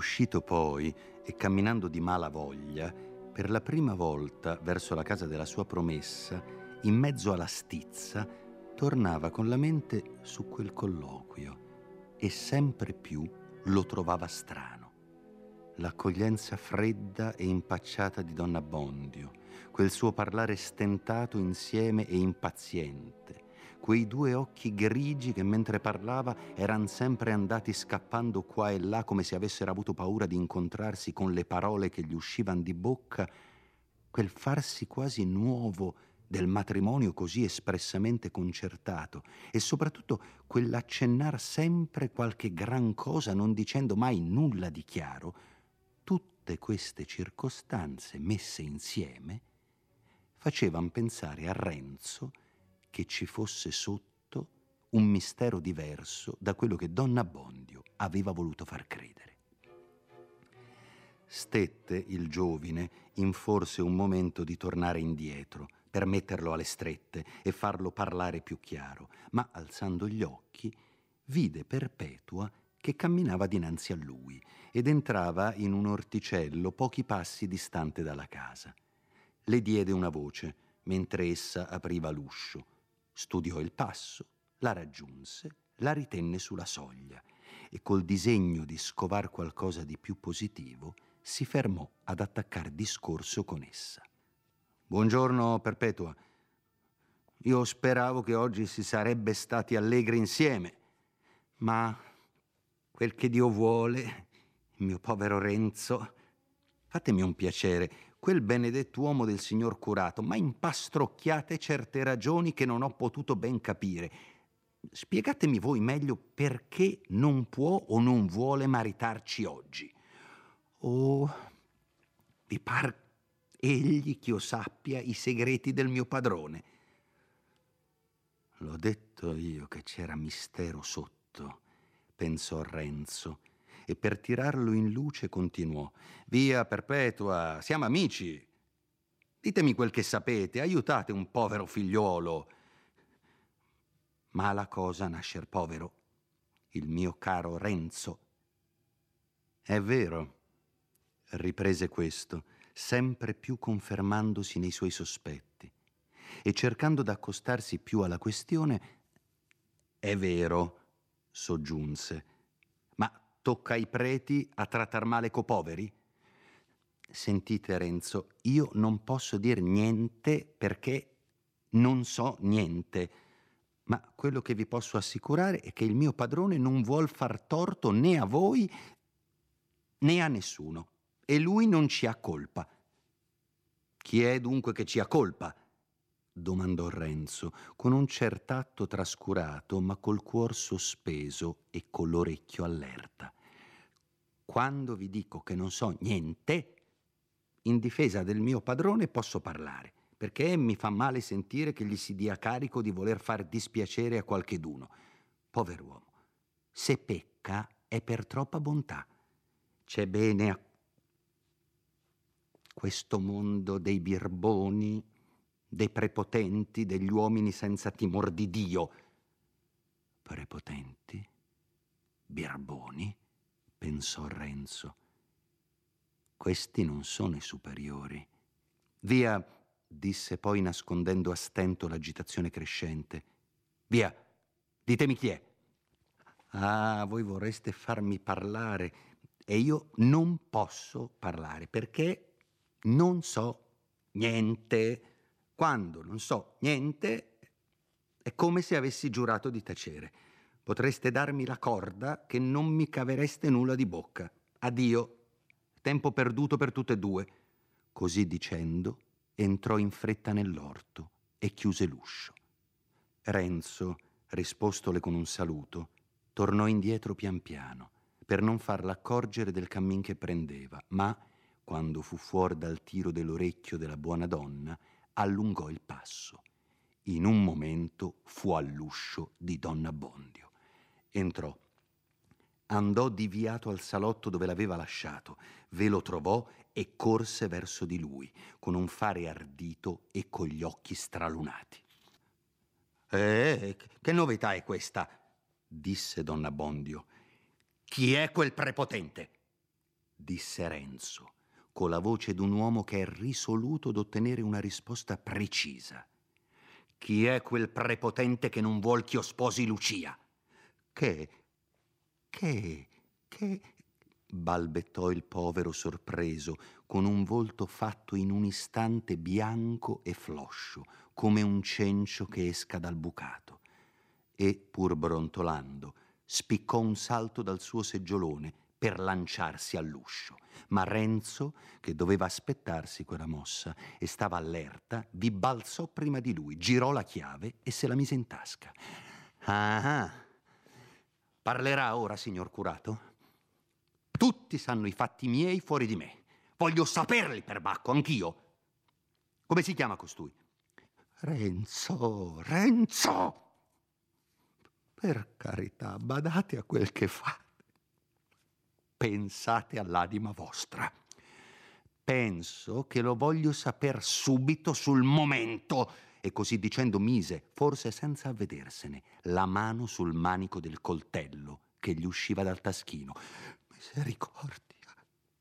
Uscito poi e camminando di mala voglia, per la prima volta verso la casa della sua promessa, in mezzo alla stizza, tornava con la mente su quel colloquio e sempre più lo trovava strano. L'accoglienza fredda e impacciata di Donna Bondio, quel suo parlare stentato insieme e impaziente, quei due occhi grigi che mentre parlava erano sempre andati scappando qua e là come se avessero avuto paura di incontrarsi con le parole che gli uscivano di bocca, quel farsi quasi nuovo del matrimonio così espressamente concertato e soprattutto quell'accennar sempre qualche gran cosa non dicendo mai nulla di chiaro, tutte queste circostanze messe insieme facevano pensare a Renzo che ci fosse sotto un mistero diverso da quello che Donna Bondio aveva voluto far credere. Stette il giovine in forse un momento di tornare indietro per metterlo alle strette e farlo parlare più chiaro, ma alzando gli occhi vide Perpetua che camminava dinanzi a lui ed entrava in un orticello pochi passi distante dalla casa. Le diede una voce mentre essa apriva l'uscio studiò il passo, la raggiunse, la ritenne sulla soglia e col disegno di scovar qualcosa di più positivo si fermò ad attaccar discorso con essa. Buongiorno Perpetua. Io speravo che oggi si sarebbe stati allegri insieme, ma quel che Dio vuole, mio povero Renzo, fatemi un piacere, quel benedetto uomo del signor curato, ma impastrocchiate certe ragioni che non ho potuto ben capire. Spiegatemi voi meglio perché non può o non vuole maritarci oggi. O oh, vi par egli che io sappia i segreti del mio padrone? L'ho detto io che c'era mistero sotto, pensò Renzo e per tirarlo in luce continuò. Via Perpetua, siamo amici. Ditemi quel che sapete, aiutate un povero figliuolo. Ma la cosa nascer povero, il mio caro Renzo. È vero, riprese questo, sempre più confermandosi nei suoi sospetti e cercando d'accostarsi più alla questione. È vero, soggiunse tocca ai preti a trattar male co poveri? Sentite Renzo, io non posso dire niente perché non so niente, ma quello che vi posso assicurare è che il mio padrone non vuol far torto né a voi né a nessuno e lui non ci ha colpa. Chi è dunque che ci ha colpa? Domandò Renzo, con un cert'atto trascurato, ma col cuor sospeso e con l'orecchio allerta. Quando vi dico che non so niente, in difesa del mio padrone posso parlare, perché mi fa male sentire che gli si dia carico di voler far dispiacere a qualcheduno. Pover'uomo, se pecca è per troppa bontà. C'è bene a questo mondo dei birboni dei prepotenti, degli uomini senza timor di Dio. Prepotenti? Birboni? pensò Renzo. Questi non sono i superiori. Via, disse poi nascondendo a stento l'agitazione crescente. Via, ditemi chi è. Ah, voi vorreste farmi parlare e io non posso parlare perché non so niente. Quando non so niente, è come se avessi giurato di tacere. Potreste darmi la corda che non mi cavereste nulla di bocca. Addio. Tempo perduto per tutte e due. Così dicendo, entrò in fretta nell'orto e chiuse l'uscio. Renzo, rispostole con un saluto, tornò indietro pian piano per non farla accorgere del cammin che prendeva, ma, quando fu fuori dal tiro dell'orecchio della buona donna, allungò il passo. In un momento fu all'uscio di Donna Bondio. Entrò. Andò diviato al salotto dove l'aveva lasciato, ve lo trovò e corse verso di lui, con un fare ardito e con gli occhi stralunati. Eh, che novità è questa? disse Donna Bondio. Chi è quel prepotente? disse Renzo, con la voce d'un uomo che è risoluto ad ottenere una risposta precisa. Chi è quel prepotente che non vuol che io sposi Lucia? Che, che, che, balbettò il povero sorpreso, con un volto fatto in un istante bianco e floscio, come un cencio che esca dal bucato. E, pur brontolando, spiccò un salto dal suo seggiolone per lanciarsi all'uscio. Ma Renzo, che doveva aspettarsi quella mossa e stava allerta, vi balzò prima di lui, girò la chiave e se la mise in tasca. Ah, parlerà ora, signor curato? Tutti sanno i fatti miei fuori di me. Voglio saperli, per Bacco, anch'io. Come si chiama costui? Renzo, Renzo! Per carità, badate a quel che fate. Pensate all'anima vostra. Penso che lo voglio saper subito, sul momento. E così dicendo mise, forse senza avvedersene, la mano sul manico del coltello che gli usciva dal taschino. Misericordia!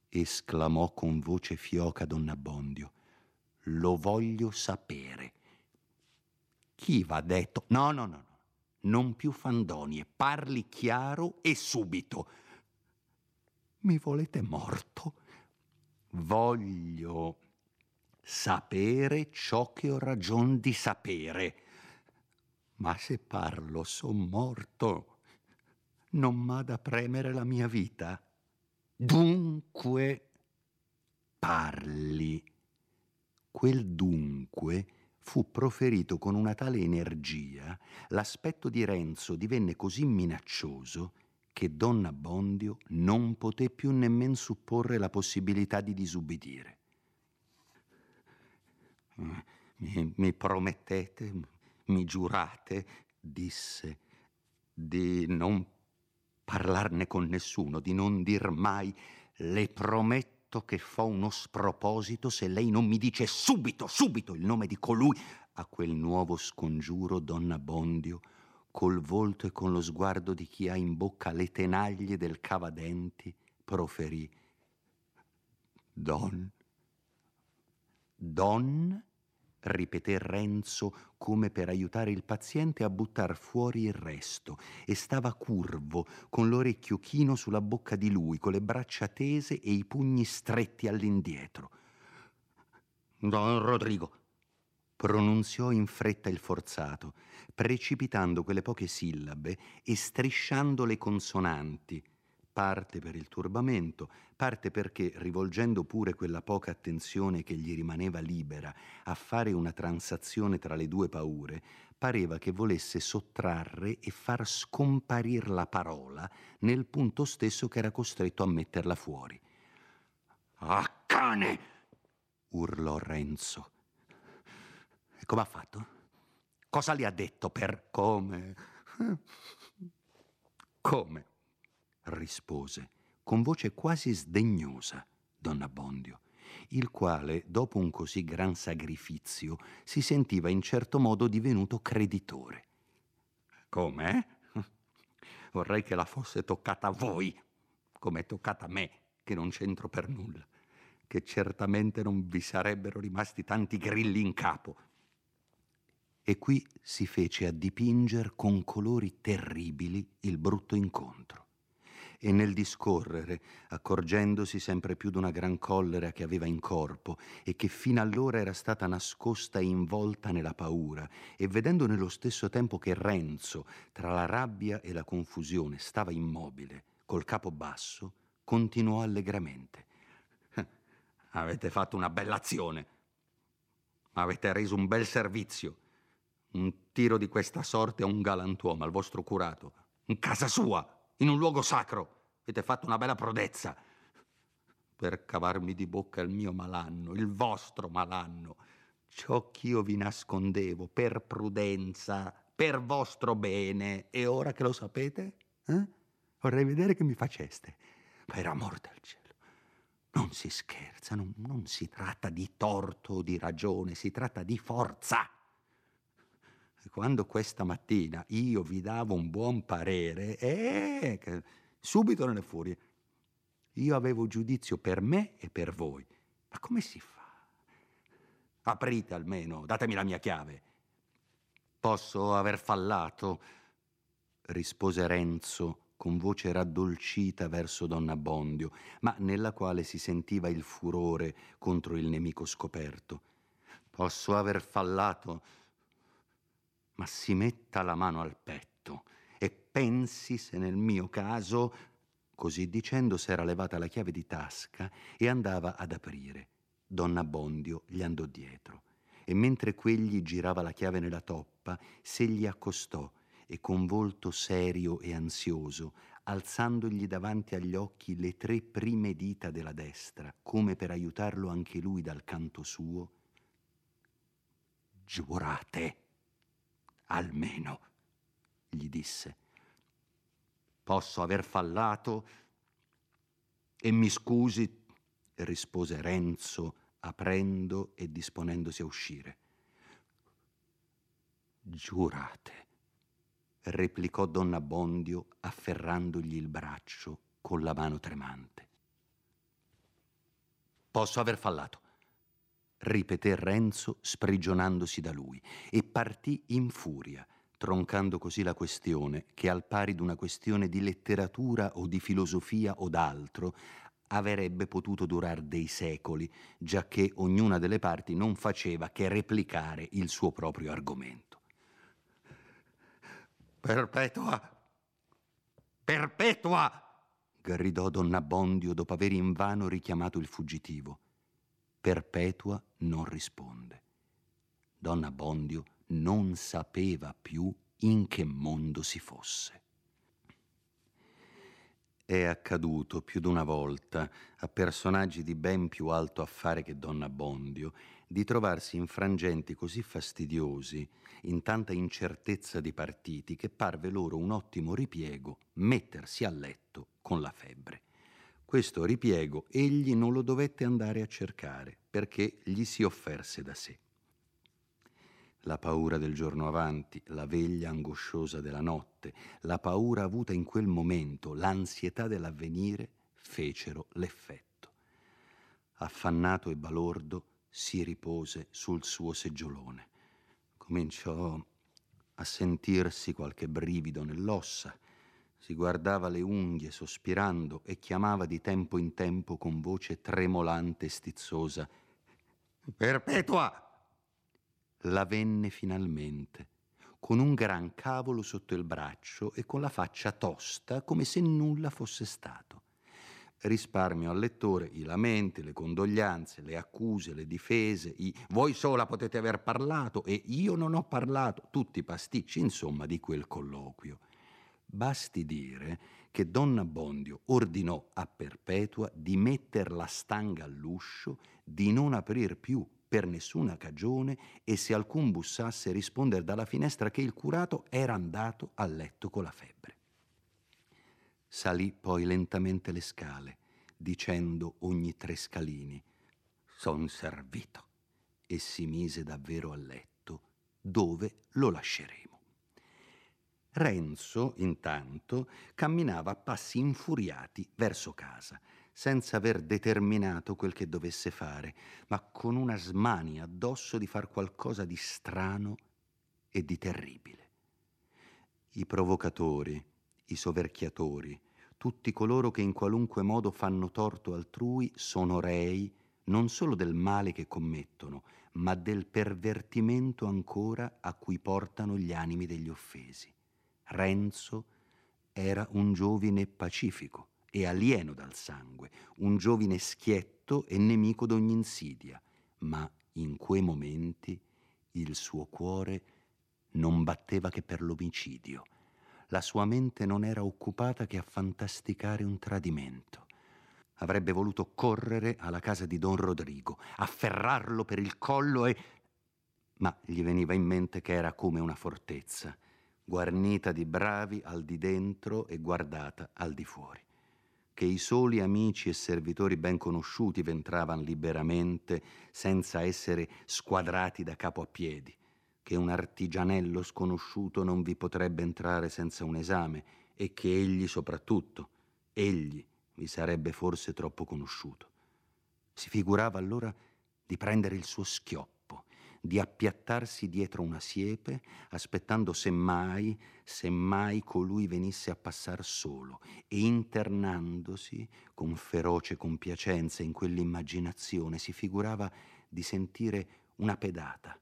esclamò con voce fioca Don Abbondio. Lo voglio sapere. Chi va detto? No, no, no, no. Non più fandonie. Parli chiaro e subito. Mi volete morto? Voglio sapere ciò che ho ragion di sapere. Ma se parlo son morto. Non m'ha da premere la mia vita. Dunque parli. Quel dunque fu proferito con una tale energia, l'aspetto di Renzo divenne così minaccioso che Don Abbondio non poté più nemmen supporre la possibilità di disubbidire. Mi, mi promettete, mi giurate, disse, di non parlarne con nessuno, di non dir mai le prometto che fo uno sproposito se lei non mi dice subito, subito il nome di colui a quel nuovo scongiuro donna Bondio col volto e con lo sguardo di chi ha in bocca le tenaglie del cavadenti proferì Don Don ripeté Renzo come per aiutare il paziente a buttar fuori il resto e stava curvo, con l'orecchio chino sulla bocca di lui, con le braccia tese e i pugni stretti all'indietro. Don Rodrigo, pronunziò in fretta il forzato, precipitando quelle poche sillabe e strisciando le consonanti, parte per il turbamento, parte perché, rivolgendo pure quella poca attenzione che gli rimaneva libera a fare una transazione tra le due paure, pareva che volesse sottrarre e far scomparir la parola nel punto stesso che era costretto a metterla fuori. Ah, cane! urlò Renzo. Come ha fatto? Cosa le ha detto per come? Come? rispose con voce quasi sdegnosa Don Abbondio, il quale, dopo un così gran sacrificio, si sentiva in certo modo divenuto creditore. Come? Vorrei che la fosse toccata a voi, come è toccata a me, che non c'entro per nulla, che certamente non vi sarebbero rimasti tanti grilli in capo. E qui si fece a dipinger con colori terribili il brutto incontro e nel discorrere, accorgendosi sempre più d'una gran collera che aveva in corpo e che fino allora era stata nascosta e involta nella paura, e vedendo nello stesso tempo che Renzo, tra la rabbia e la confusione, stava immobile, col capo basso, continuò allegramente. Avete fatto una bella azione. Avete reso un bel servizio. Un tiro di questa sorte a un galantuomo, al vostro curato, in casa sua in un luogo sacro. Avete fatto una bella prodezza per cavarmi di bocca il mio malanno, il vostro malanno, ciò ch'io vi nascondevo per prudenza, per vostro bene. E ora che lo sapete, eh? vorrei vedere che mi faceste. Per amor del cielo. Non si scherza, non, non si tratta di torto o di ragione, si tratta di forza quando questa mattina io vi davo un buon parere, eh, subito nelle furie. Io avevo giudizio per me e per voi. Ma come si fa? Aprite almeno, datemi la mia chiave. Posso aver fallato? rispose Renzo con voce raddolcita verso Don Abbondio, ma nella quale si sentiva il furore contro il nemico scoperto. Posso aver fallato, ma si metta la mano al petto e pensi se nel mio caso, così dicendo s'era levata la chiave di tasca e andava ad aprire. Don Abbondio gli andò dietro e mentre quegli girava la chiave nella toppa, se gli accostò e con volto serio e ansioso, alzandogli davanti agli occhi le tre prime dita della destra, come per aiutarlo anche lui dal canto suo, giurate, almeno, gli disse. Posso aver fallato e mi scusi, rispose Renzo, aprendo e disponendosi a uscire. Giurate replicò Don Abbondio afferrandogli il braccio con la mano tremante. Posso aver fallato, ripeté Renzo sprigionandosi da lui e partì in furia, troncando così la questione che al pari d'una questione di letteratura o di filosofia o d'altro avrebbe potuto durare dei secoli, giacché ognuna delle parti non faceva che replicare il suo proprio argomento. Perpetua! Perpetua! gridò Don Abbondio dopo aver invano richiamato il fuggitivo. Perpetua non risponde. Don Abbondio non sapeva più in che mondo si fosse. È accaduto più d'una volta a personaggi di ben più alto affare che Don Abbondio di trovarsi in frangenti così fastidiosi, in tanta incertezza di partiti, che parve loro un ottimo ripiego mettersi a letto con la febbre. Questo ripiego egli non lo dovette andare a cercare, perché gli si offerse da sé. La paura del giorno avanti, la veglia angosciosa della notte, la paura avuta in quel momento, l'ansietà dell'avvenire fecero l'effetto. Affannato e balordo, si ripose sul suo seggiolone. Cominciò a sentirsi qualche brivido nell'ossa, si guardava le unghie sospirando e chiamava di tempo in tempo con voce tremolante e stizzosa Perpetua! La venne finalmente, con un gran cavolo sotto il braccio e con la faccia tosta come se nulla fosse stato risparmio al lettore i lamenti, le condoglianze, le accuse, le difese, i voi sola potete aver parlato e io non ho parlato, tutti i pasticci, insomma, di quel colloquio. Basti dire che Donna Bondio ordinò a Perpetua di metter la stanga all'uscio, di non aprir più per nessuna cagione e se alcun bussasse rispondere dalla finestra che il curato era andato a letto con la febbre. Salì poi lentamente le scale, dicendo ogni tre scalini, son servito, e si mise davvero a letto, dove lo lasceremo. Renzo, intanto, camminava a passi infuriati verso casa, senza aver determinato quel che dovesse fare, ma con una smania addosso di far qualcosa di strano e di terribile. I provocatori, i soverchiatori, tutti coloro che in qualunque modo fanno torto altrui sono rei non solo del male che commettono, ma del pervertimento ancora a cui portano gli animi degli offesi. Renzo era un giovine pacifico e alieno dal sangue, un giovine schietto e nemico d'ogni insidia, ma in quei momenti il suo cuore non batteva che per l'omicidio la sua mente non era occupata che a fantasticare un tradimento. Avrebbe voluto correre alla casa di Don Rodrigo, afferrarlo per il collo e... Ma gli veniva in mente che era come una fortezza, guarnita di bravi al di dentro e guardata al di fuori che i soli amici e servitori ben conosciuti v'entravano liberamente senza essere squadrati da capo a piedi che un artigianello sconosciuto non vi potrebbe entrare senza un esame e che egli soprattutto, egli, vi sarebbe forse troppo conosciuto. Si figurava allora di prendere il suo schioppo, di appiattarsi dietro una siepe, aspettando semmai, semmai colui venisse a passar solo e internandosi con feroce compiacenza in quell'immaginazione si figurava di sentire una pedata,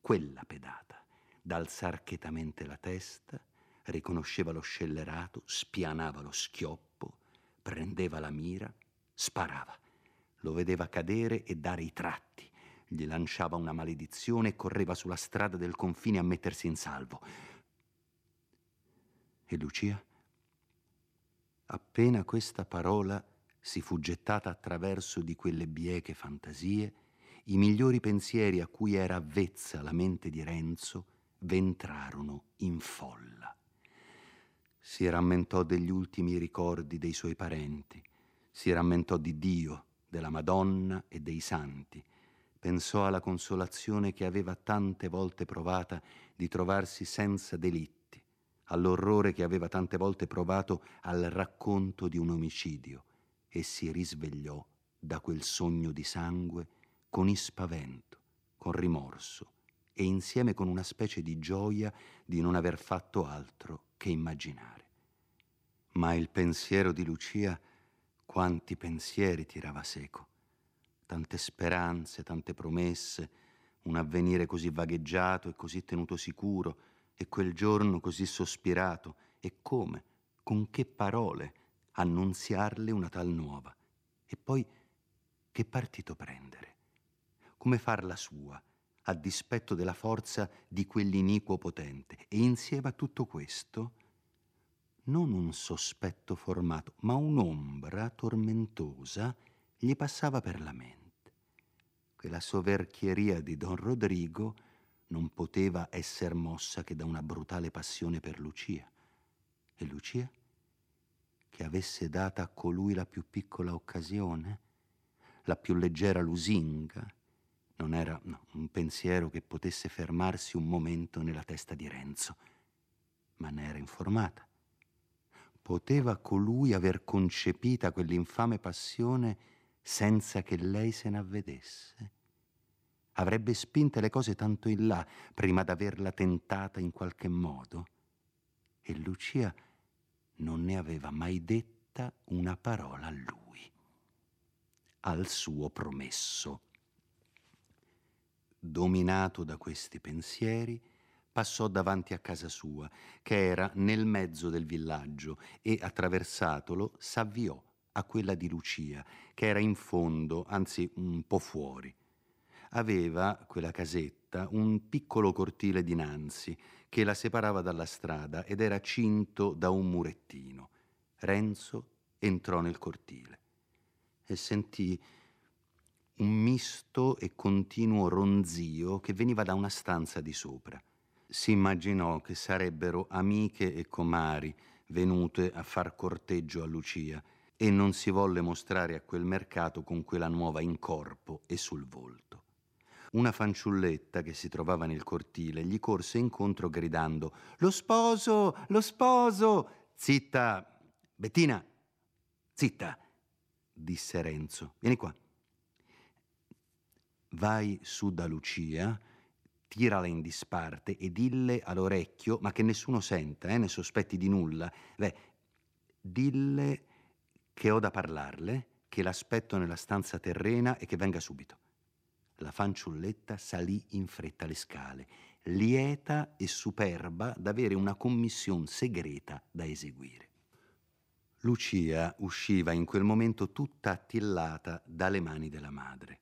quella pedata, d'alzar chetamente la testa, riconosceva lo scellerato, spianava lo schioppo, prendeva la mira, sparava. Lo vedeva cadere e dare i tratti. Gli lanciava una maledizione e correva sulla strada del confine a mettersi in salvo. E Lucia? Appena questa parola si fu gettata attraverso di quelle bieche fantasie, i migliori pensieri a cui era avvezza la mente di Renzo ventrarono in folla. Si rammentò degli ultimi ricordi dei suoi parenti, si rammentò di Dio, della Madonna e dei santi, pensò alla consolazione che aveva tante volte provata di trovarsi senza delitti, all'orrore che aveva tante volte provato al racconto di un omicidio e si risvegliò da quel sogno di sangue con ispavento, con rimorso e insieme con una specie di gioia di non aver fatto altro che immaginare. Ma il pensiero di Lucia, quanti pensieri tirava seco, tante speranze, tante promesse, un avvenire così vagheggiato e così tenuto sicuro, e quel giorno così sospirato, e come, con che parole annunziarle una tal nuova. E poi che partito prendere? Come farla sua, a dispetto della forza di quell'iniquo potente? E insieme a tutto questo non un sospetto formato, ma un'ombra tormentosa gli passava per la mente. Quella soverchieria di don Rodrigo non poteva essere mossa che da una brutale passione per Lucia. E Lucia? Che avesse data a colui la più piccola occasione, la più leggera lusinga, non era no, un pensiero che potesse fermarsi un momento nella testa di Renzo, ma ne era informata poteva colui aver concepita quell'infame passione senza che lei se n'avvedesse? Avrebbe spinte le cose tanto in là prima d'averla tentata in qualche modo? E Lucia non ne aveva mai detta una parola a lui, al suo promesso. Dominato da questi pensieri, passò davanti a casa sua, che era nel mezzo del villaggio, e attraversatolo s'avviò a quella di Lucia, che era in fondo, anzi un po' fuori. Aveva, quella casetta, un piccolo cortile dinanzi che la separava dalla strada ed era cinto da un murettino. Renzo entrò nel cortile e sentì un misto e continuo ronzio che veniva da una stanza di sopra si immaginò che sarebbero amiche e comari venute a far corteggio a Lucia e non si volle mostrare a quel mercato con quella nuova in corpo e sul volto. Una fanciulletta che si trovava nel cortile gli corse incontro gridando Lo sposo, lo sposo! Zitta, Bettina, zitta, disse Renzo. Vieni qua. Vai su da Lucia tirala in disparte e dille all'orecchio, ma che nessuno senta, eh, ne sospetti di nulla, beh, dille che ho da parlarle, che l'aspetto nella stanza terrena e che venga subito. La fanciulletta salì in fretta le scale, lieta e superba d'avere una commissione segreta da eseguire. Lucia usciva in quel momento tutta attillata dalle mani della madre.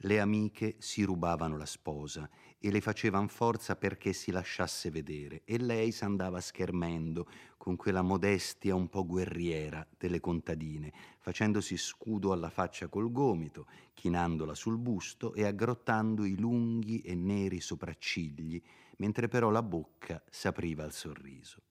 Le amiche si rubavano la sposa e le facevan forza perché si lasciasse vedere e lei s'andava schermendo con quella modestia un po' guerriera delle contadine, facendosi scudo alla faccia col gomito, chinandola sul busto e aggrottando i lunghi e neri sopraccigli, mentre però la bocca s'apriva al sorriso.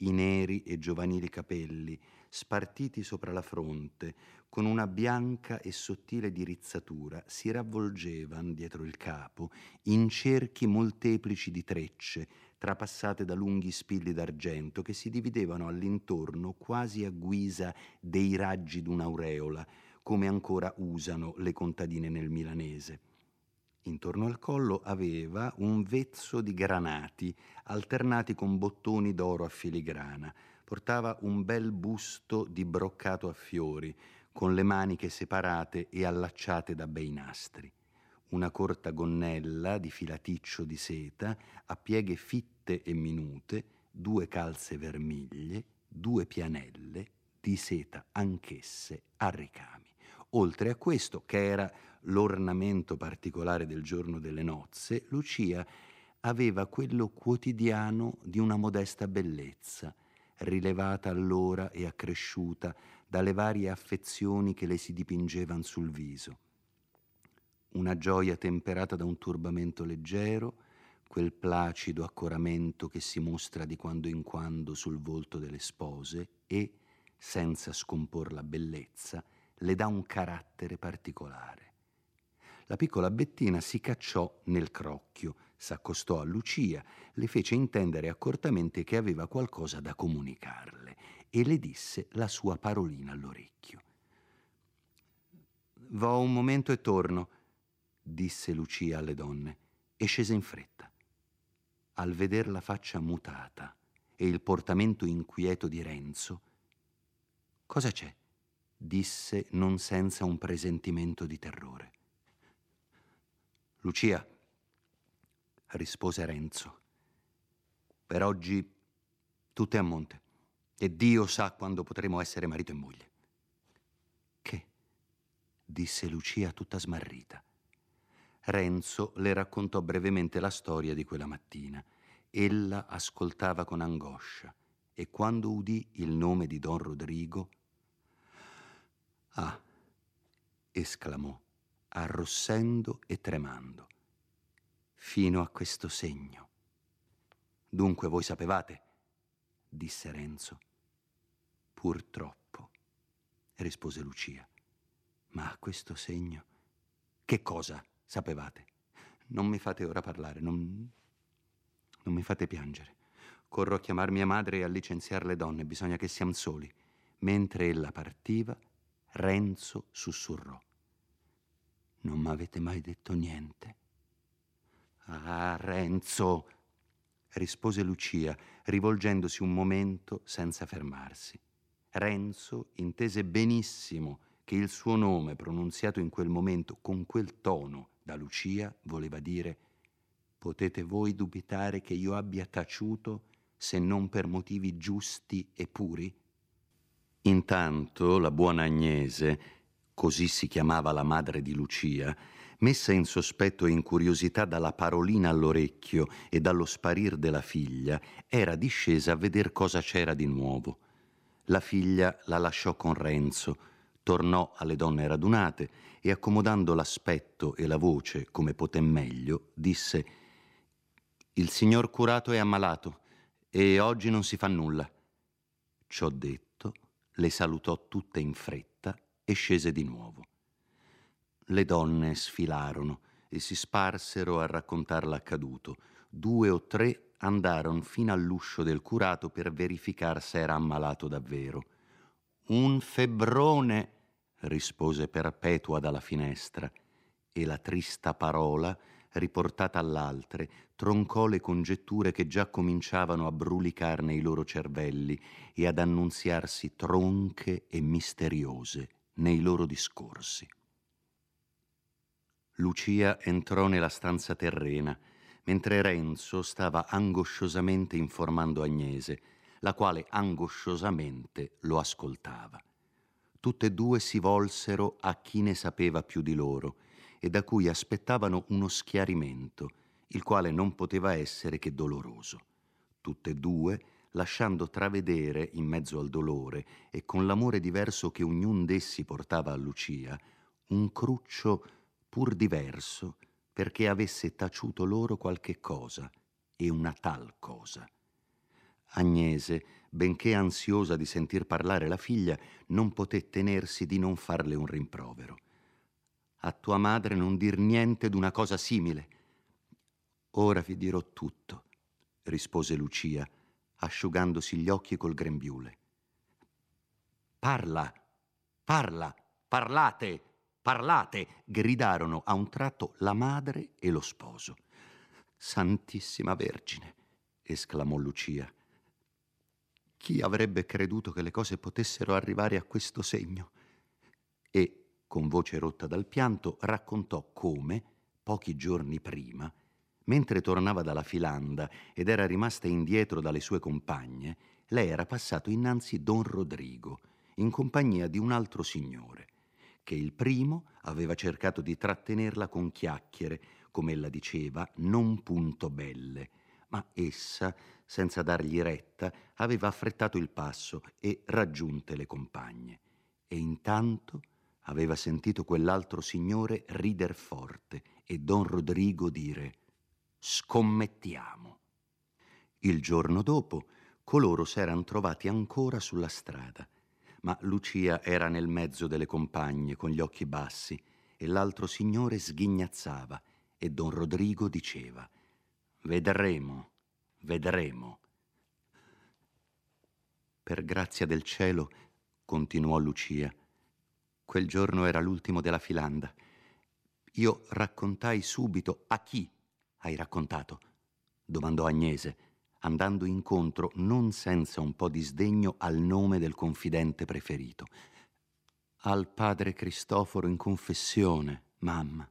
I neri e giovanili capelli, spartiti sopra la fronte, con una bianca e sottile dirizzatura, si ravvolgevano dietro il capo in cerchi molteplici di trecce, trapassate da lunghi spilli d'argento che si dividevano all'intorno quasi a guisa dei raggi d'un'aureola, come ancora usano le contadine nel milanese. Intorno al collo aveva un vezzo di granati, alternati con bottoni d'oro a filigrana. Portava un bel busto di broccato a fiori, con le maniche separate e allacciate da bei nastri. Una corta gonnella di filaticcio di seta, a pieghe fitte e minute, due calze vermiglie, due pianelle di seta anch'esse a ricami. Oltre a questo, che era l'ornamento particolare del giorno delle nozze, Lucia aveva quello quotidiano di una modesta bellezza, rilevata allora e accresciuta dalle varie affezioni che le si dipingevano sul viso. Una gioia temperata da un turbamento leggero, quel placido accoramento che si mostra di quando in quando sul volto delle spose e, senza scompor la bellezza, le dà un carattere particolare. La piccola Bettina si cacciò nel crocchio, s'accostò a Lucia, le fece intendere accortamente che aveva qualcosa da comunicarle e le disse la sua parolina all'orecchio. Vo un momento e torno, disse Lucia alle donne, e scese in fretta. Al veder la faccia mutata e il portamento inquieto di Renzo, cosa c'è? disse non senza un presentimento di terrore. Lucia, rispose Renzo, per oggi tutto è a monte e Dio sa quando potremo essere marito e moglie. Che? disse Lucia tutta smarrita. Renzo le raccontò brevemente la storia di quella mattina. Ella ascoltava con angoscia e quando udì il nome di Don Rodrigo Ah, esclamò, arrossendo e tremando. Fino a questo segno. Dunque voi sapevate? disse Renzo. Purtroppo, rispose Lucia. Ma a questo segno. Che cosa sapevate? Non mi fate ora parlare, non. non mi fate piangere. Corro a chiamar mia madre e a licenziare le donne, bisogna che siamo soli. Mentre ella partiva, Renzo sussurrò. Non m'avete mai detto niente? Ah, Renzo, rispose Lucia, rivolgendosi un momento senza fermarsi. Renzo intese benissimo che il suo nome, pronunziato in quel momento con quel tono da Lucia, voleva dire potete voi dubitare che io abbia taciuto se non per motivi giusti e puri? Intanto la buona Agnese, così si chiamava la madre di Lucia, messa in sospetto e in curiosità dalla parolina all'orecchio e dallo sparir della figlia, era discesa a veder cosa c'era di nuovo. La figlia la lasciò con Renzo, tornò alle donne radunate e accomodando l'aspetto e la voce come poté meglio, disse Il signor curato è ammalato e oggi non si fa nulla. Ciò detto, le salutò tutte in fretta e scese di nuovo. Le donne sfilarono e si sparsero a raccontar l'accaduto. Due o tre andarono fino all'uscio del curato per verificar se era ammalato davvero. Un febbrone, rispose Perpetua dalla finestra, e la trista parola riportata all'altre, troncò le congetture che già cominciavano a brulicar nei loro cervelli e ad annunziarsi tronche e misteriose nei loro discorsi. Lucia entrò nella stanza terrena, mentre Renzo stava angosciosamente informando Agnese, la quale angosciosamente lo ascoltava. Tutte e due si volsero a chi ne sapeva più di loro, e da cui aspettavano uno schiarimento, il quale non poteva essere che doloroso. Tutte e due, lasciando travedere in mezzo al dolore e con l'amore diverso che ognun d'essi portava a Lucia, un cruccio pur diverso perché avesse taciuto loro qualche cosa e una tal cosa. Agnese, benché ansiosa di sentir parlare la figlia, non poté tenersi di non farle un rimprovero a tua madre non dir niente d'una cosa simile. Ora vi dirò tutto, rispose Lucia, asciugandosi gli occhi col grembiule. Parla, parla, parlate, parlate, gridarono a un tratto la madre e lo sposo. Santissima Vergine, esclamò Lucia. Chi avrebbe creduto che le cose potessero arrivare a questo segno? E, con voce rotta dal pianto, raccontò come, pochi giorni prima, mentre tornava dalla filanda ed era rimasta indietro dalle sue compagne, lei era passato innanzi Don Rodrigo, in compagnia di un altro signore, che il primo aveva cercato di trattenerla con chiacchiere, come ella diceva, non punto belle, ma essa, senza dargli retta, aveva affrettato il passo e raggiunte le compagne. E intanto aveva sentito quell'altro signore rider forte e don Rodrigo dire scommettiamo. Il giorno dopo coloro s'eran trovati ancora sulla strada ma Lucia era nel mezzo delle compagne con gli occhi bassi e l'altro signore sghignazzava e don Rodrigo diceva Vedremo, vedremo. Per grazia del cielo, continuò Lucia, quel giorno era l'ultimo della filanda. Io raccontai subito a chi hai raccontato? domandò Agnese andando incontro non senza un po' di sdegno al nome del confidente preferito. Al padre Cristoforo in confessione, mamma,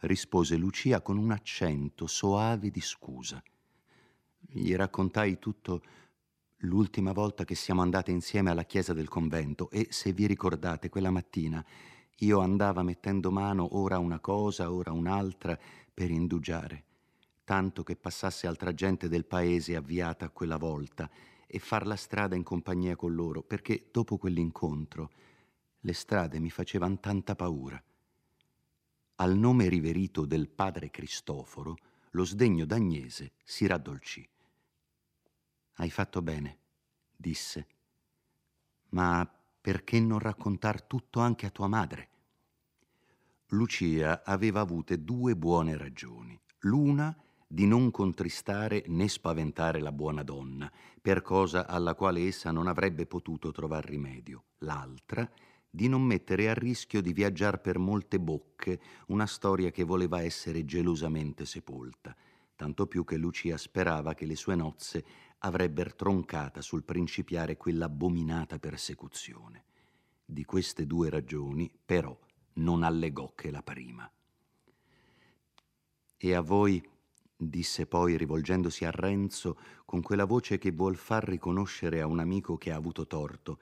rispose Lucia con un accento soave di scusa. Gli raccontai tutto l'ultima volta che siamo andate insieme alla chiesa del convento e, se vi ricordate, quella mattina io andava mettendo mano ora a una cosa, ora a un'altra per indugiare tanto che passasse altra gente del paese avviata a quella volta e far la strada in compagnia con loro, perché dopo quell'incontro le strade mi facevano tanta paura. Al nome riverito del padre Cristoforo, lo sdegno d'Agnese si raddolcì. Hai fatto bene, disse, ma perché non raccontar tutto anche a tua madre? Lucia aveva avute due buone ragioni. L'una di non contristare né spaventare la buona donna, per cosa alla quale essa non avrebbe potuto trovar rimedio. L'altra, di non mettere a rischio di viaggiare per molte bocche una storia che voleva essere gelosamente sepolta, tanto più che Lucia sperava che le sue nozze avrebbero troncata sul principiare quell'abominata persecuzione. Di queste due ragioni, però, non allegò che la prima. E a voi disse poi rivolgendosi a Renzo con quella voce che vuol far riconoscere a un amico che ha avuto torto.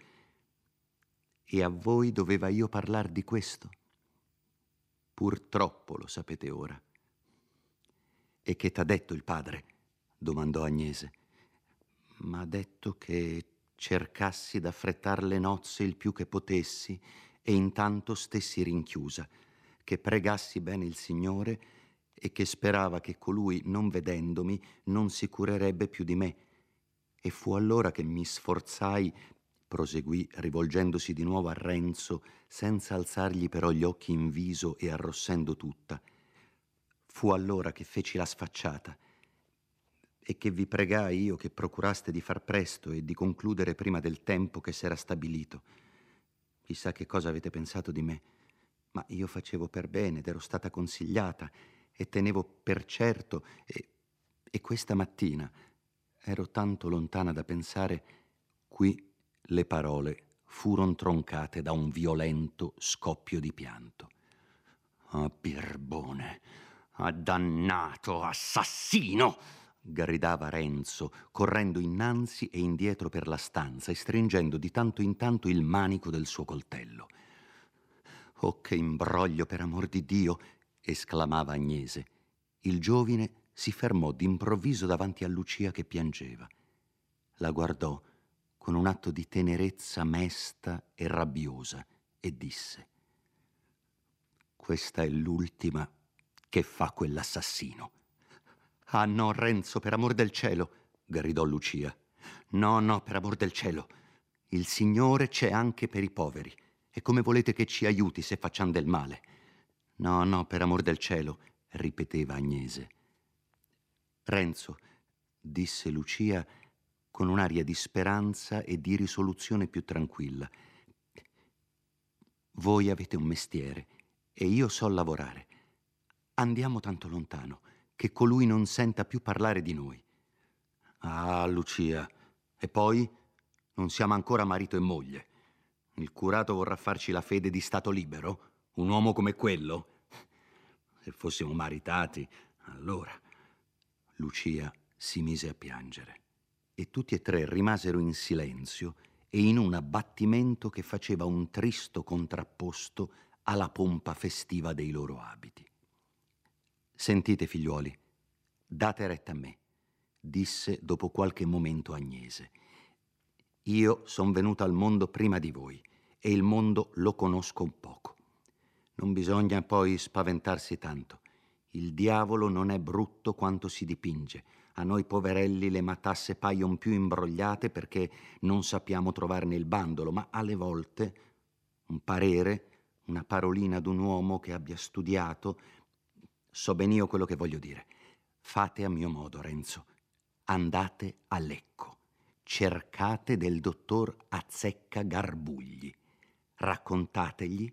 E a voi doveva io parlar di questo? Purtroppo lo sapete ora. E che t'ha detto il padre? domandò Agnese. M'ha detto che cercassi d'affrettar le nozze il più che potessi e intanto stessi rinchiusa, che pregassi bene il Signore e che sperava che colui, non vedendomi, non si curerebbe più di me. E fu allora che mi sforzai, proseguì rivolgendosi di nuovo a Renzo, senza alzargli però gli occhi in viso e arrossendo tutta. Fu allora che feci la sfacciata e che vi pregai io che procuraste di far presto e di concludere prima del tempo che s'era stabilito. Chissà che cosa avete pensato di me, ma io facevo per bene ed ero stata consigliata e tenevo per certo e, e questa mattina ero tanto lontana da pensare, qui le parole furono troncate da un violento scoppio di pianto. Ah, birbone, ah, dannato assassino! Gridava Renzo, correndo innanzi e indietro per la stanza e stringendo di tanto in tanto il manico del suo coltello. Oh, che imbroglio, per amor di Dio! esclamava Agnese. Il giovine si fermò d'improvviso davanti a Lucia che piangeva. La guardò con un atto di tenerezza mesta e rabbiosa e disse Questa è l'ultima che fa quell'assassino. Ah no, Renzo, per amor del cielo, gridò Lucia. No, no, per amor del cielo. Il Signore c'è anche per i poveri. E come volete che ci aiuti se facciamo del male? No, no, per amor del cielo, ripeteva Agnese. Renzo, disse Lucia con un'aria di speranza e di risoluzione più tranquilla. Voi avete un mestiere e io so lavorare. Andiamo tanto lontano che colui non senta più parlare di noi. Ah, Lucia, e poi non siamo ancora marito e moglie. Il curato vorrà farci la fede di stato libero? Un uomo come quello? Se fossimo maritati, allora. Lucia si mise a piangere e tutti e tre rimasero in silenzio e in un abbattimento che faceva un tristo contrapposto alla pompa festiva dei loro abiti. Sentite, figliuoli, date retta a me, disse dopo qualche momento Agnese. Io son venuta al mondo prima di voi e il mondo lo conosco un poco. Non bisogna poi spaventarsi tanto. Il diavolo non è brutto quanto si dipinge. A noi poverelli le matasse paiono più imbrogliate perché non sappiamo trovarne il bandolo, ma alle volte un parere, una parolina d'un uomo che abbia studiato, so ben io quello che voglio dire. Fate a mio modo, Renzo. Andate a Lecco. Cercate del dottor Azzecca Garbugli. Raccontategli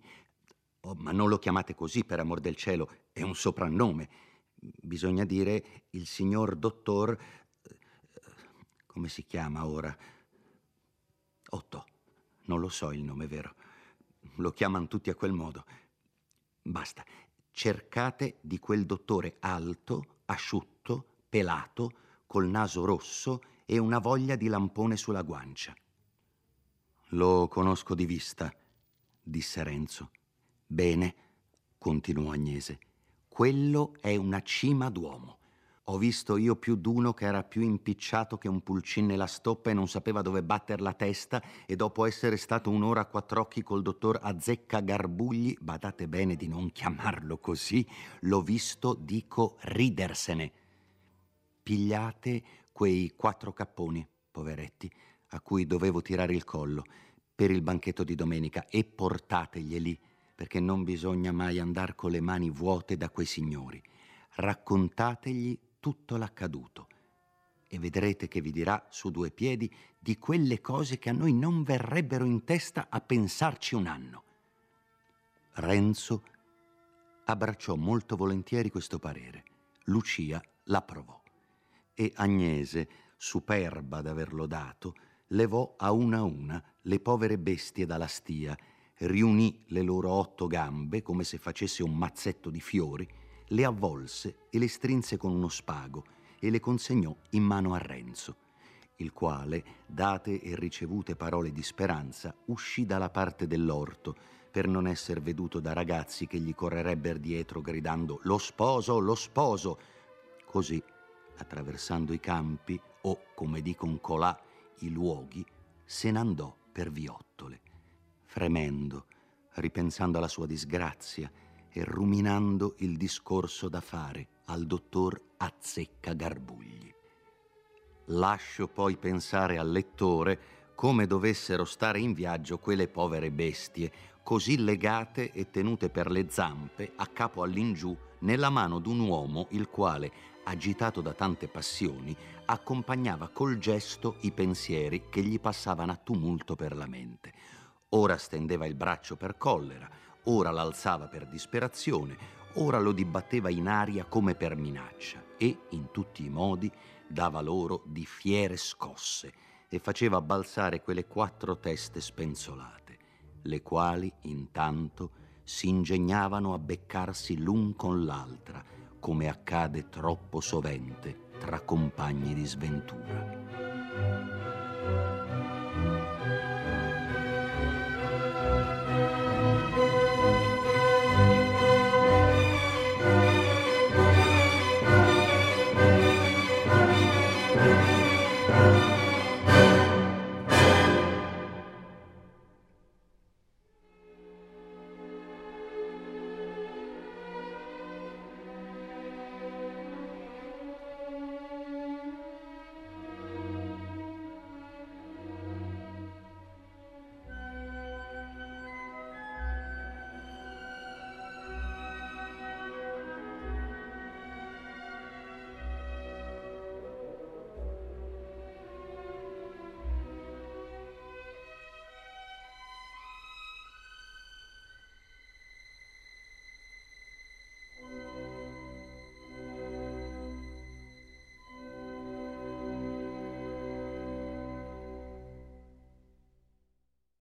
Oh, ma non lo chiamate così, per amor del cielo, è un soprannome. Bisogna dire il signor dottor... Eh, come si chiama ora? Otto. Non lo so il nome vero. Lo chiamano tutti a quel modo. Basta. Cercate di quel dottore alto, asciutto, pelato, col naso rosso e una voglia di lampone sulla guancia. Lo conosco di vista, disse Renzo. Bene, continuò Agnese, quello è una cima d'uomo. Ho visto io più d'uno che era più impicciato che un pulcin nella stoppa e non sapeva dove batter la testa e dopo essere stato un'ora a quattro occhi col dottor Azzecca Garbugli, badate bene di non chiamarlo così, l'ho visto, dico, ridersene. Pigliate quei quattro capponi, poveretti, a cui dovevo tirare il collo per il banchetto di domenica e portateglieli perché non bisogna mai andare con le mani vuote da quei signori. Raccontategli tutto l'accaduto e vedrete che vi dirà su due piedi di quelle cose che a noi non verrebbero in testa a pensarci un anno. Renzo abbracciò molto volentieri questo parere. Lucia l'approvò e Agnese, superba d'averlo dato, levò a una a una le povere bestie dalla stia riunì le loro otto gambe come se facesse un mazzetto di fiori, le avvolse e le strinse con uno spago e le consegnò in mano a Renzo, il quale, date e ricevute parole di speranza, uscì dalla parte dell'orto per non essere veduto da ragazzi che gli correrebbero dietro gridando lo sposo, lo sposo. Così, attraversando i campi o, come dicono colà, i luoghi, se n'andò per viottole fremendo, ripensando alla sua disgrazia e ruminando il discorso da fare al dottor Azzecca Garbugli. Lascio poi pensare al lettore come dovessero stare in viaggio quelle povere bestie, così legate e tenute per le zampe a capo all'ingiù nella mano d'un uomo il quale, agitato da tante passioni, accompagnava col gesto i pensieri che gli passavano a tumulto per la mente Ora stendeva il braccio per collera, ora l'alzava per disperazione, ora lo dibatteva in aria come per minaccia e, in tutti i modi, dava loro di fiere scosse e faceva balzare quelle quattro teste spenzolate, le quali, intanto, si ingegnavano a beccarsi l'un con l'altra, come accade troppo sovente tra compagni di sventura.